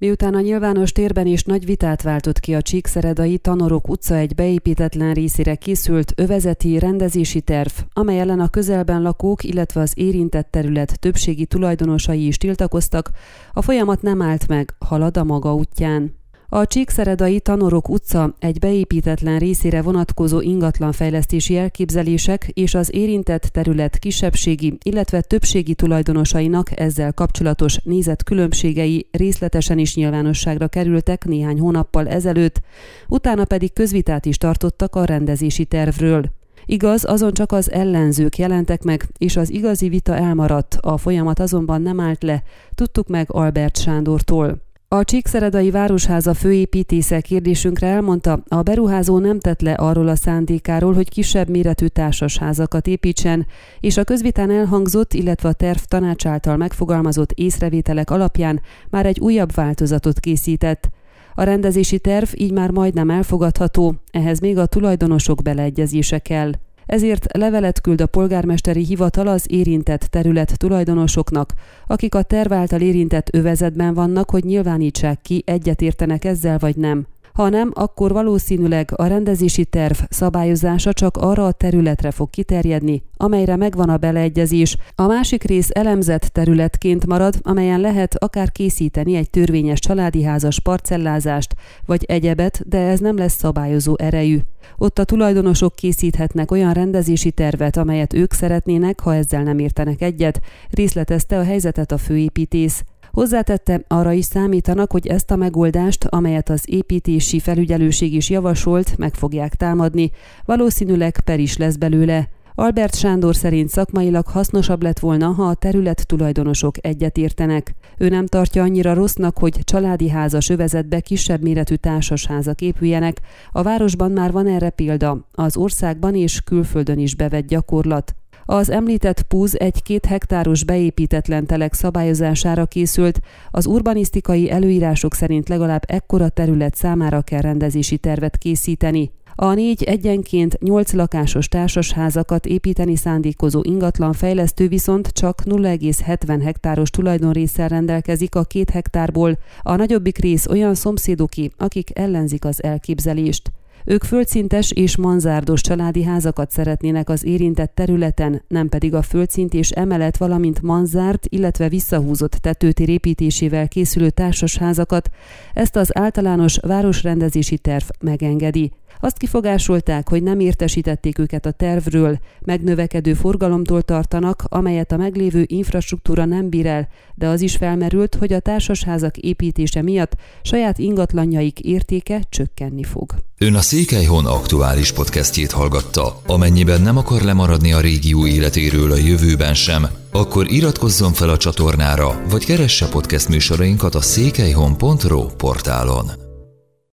Miután a nyilvános térben is nagy vitát váltott ki a Csíkszeredai Tanorok utca egy beépítetlen részére készült övezeti rendezési terv, amely ellen a közelben lakók, illetve az érintett terület többségi tulajdonosai is tiltakoztak, a folyamat nem állt meg, halad a maga útján. A Csíkszeredai Tanorok utca egy beépítetlen részére vonatkozó ingatlanfejlesztési elképzelések és az érintett terület kisebbségi, illetve többségi tulajdonosainak ezzel kapcsolatos nézett különbségei részletesen is nyilvánosságra kerültek néhány hónappal ezelőtt, utána pedig közvitát is tartottak a rendezési tervről. Igaz, azon csak az ellenzők jelentek meg, és az igazi vita elmaradt, a folyamat azonban nem állt le, tudtuk meg Albert Sándortól. A Csíkszeredai Városháza főépítésze kérdésünkre elmondta, a beruházó nem tett le arról a szándékáról, hogy kisebb méretű társasházakat építsen, és a közvitán elhangzott, illetve a terv tanács által megfogalmazott észrevételek alapján már egy újabb változatot készített. A rendezési terv így már majdnem elfogadható, ehhez még a tulajdonosok beleegyezése kell ezért levelet küld a polgármesteri hivatal az érintett terület tulajdonosoknak, akik a terv által érintett övezetben vannak, hogy nyilvánítsák ki, egyetértenek ezzel vagy nem. Ha nem, akkor valószínűleg a rendezési terv szabályozása csak arra a területre fog kiterjedni, amelyre megvan a beleegyezés. A másik rész elemzett területként marad, amelyen lehet akár készíteni egy törvényes családi házas parcellázást, vagy egyebet, de ez nem lesz szabályozó erejű. Ott a tulajdonosok készíthetnek olyan rendezési tervet, amelyet ők szeretnének, ha ezzel nem értenek egyet, részletezte a helyzetet a főépítész. Hozzátette, arra is számítanak, hogy ezt a megoldást, amelyet az építési felügyelőség is javasolt, meg fogják támadni. Valószínűleg per is lesz belőle. Albert Sándor szerint szakmailag hasznosabb lett volna, ha a terület tulajdonosok egyetértenek. Ő nem tartja annyira rossznak, hogy családi házas övezetbe kisebb méretű társasházak épüljenek. A városban már van erre példa, az országban és külföldön is bevett gyakorlat. Az említett PUZ egy két hektáros beépítetlen telek szabályozására készült, az urbanisztikai előírások szerint legalább ekkora terület számára kell rendezési tervet készíteni. A négy egyenként nyolc lakásos társasházakat építeni szándékozó ingatlan fejlesztő viszont csak 0,70 hektáros tulajdonrészsel rendelkezik a két hektárból, a nagyobbik rész olyan szomszédoki, akik ellenzik az elképzelést. Ők földszintes és manzárdos családi házakat szeretnének az érintett területen, nem pedig a földszint és emelet, valamint manzárt, illetve visszahúzott tetőtér építésével készülő társasházakat, ezt az általános városrendezési terv megengedi. Azt kifogásolták, hogy nem értesítették őket a tervről, megnövekedő forgalomtól tartanak, amelyet a meglévő infrastruktúra nem bír el, de az is felmerült, hogy a társasházak építése miatt saját ingatlanjaik értéke csökkenni fog. Ön a Székelyhon aktuális podcastjét hallgatta. Amennyiben nem akar lemaradni a régió életéről a jövőben sem, akkor iratkozzon fel a csatornára, vagy keresse podcast műsorainkat a székelyhon.pro portálon.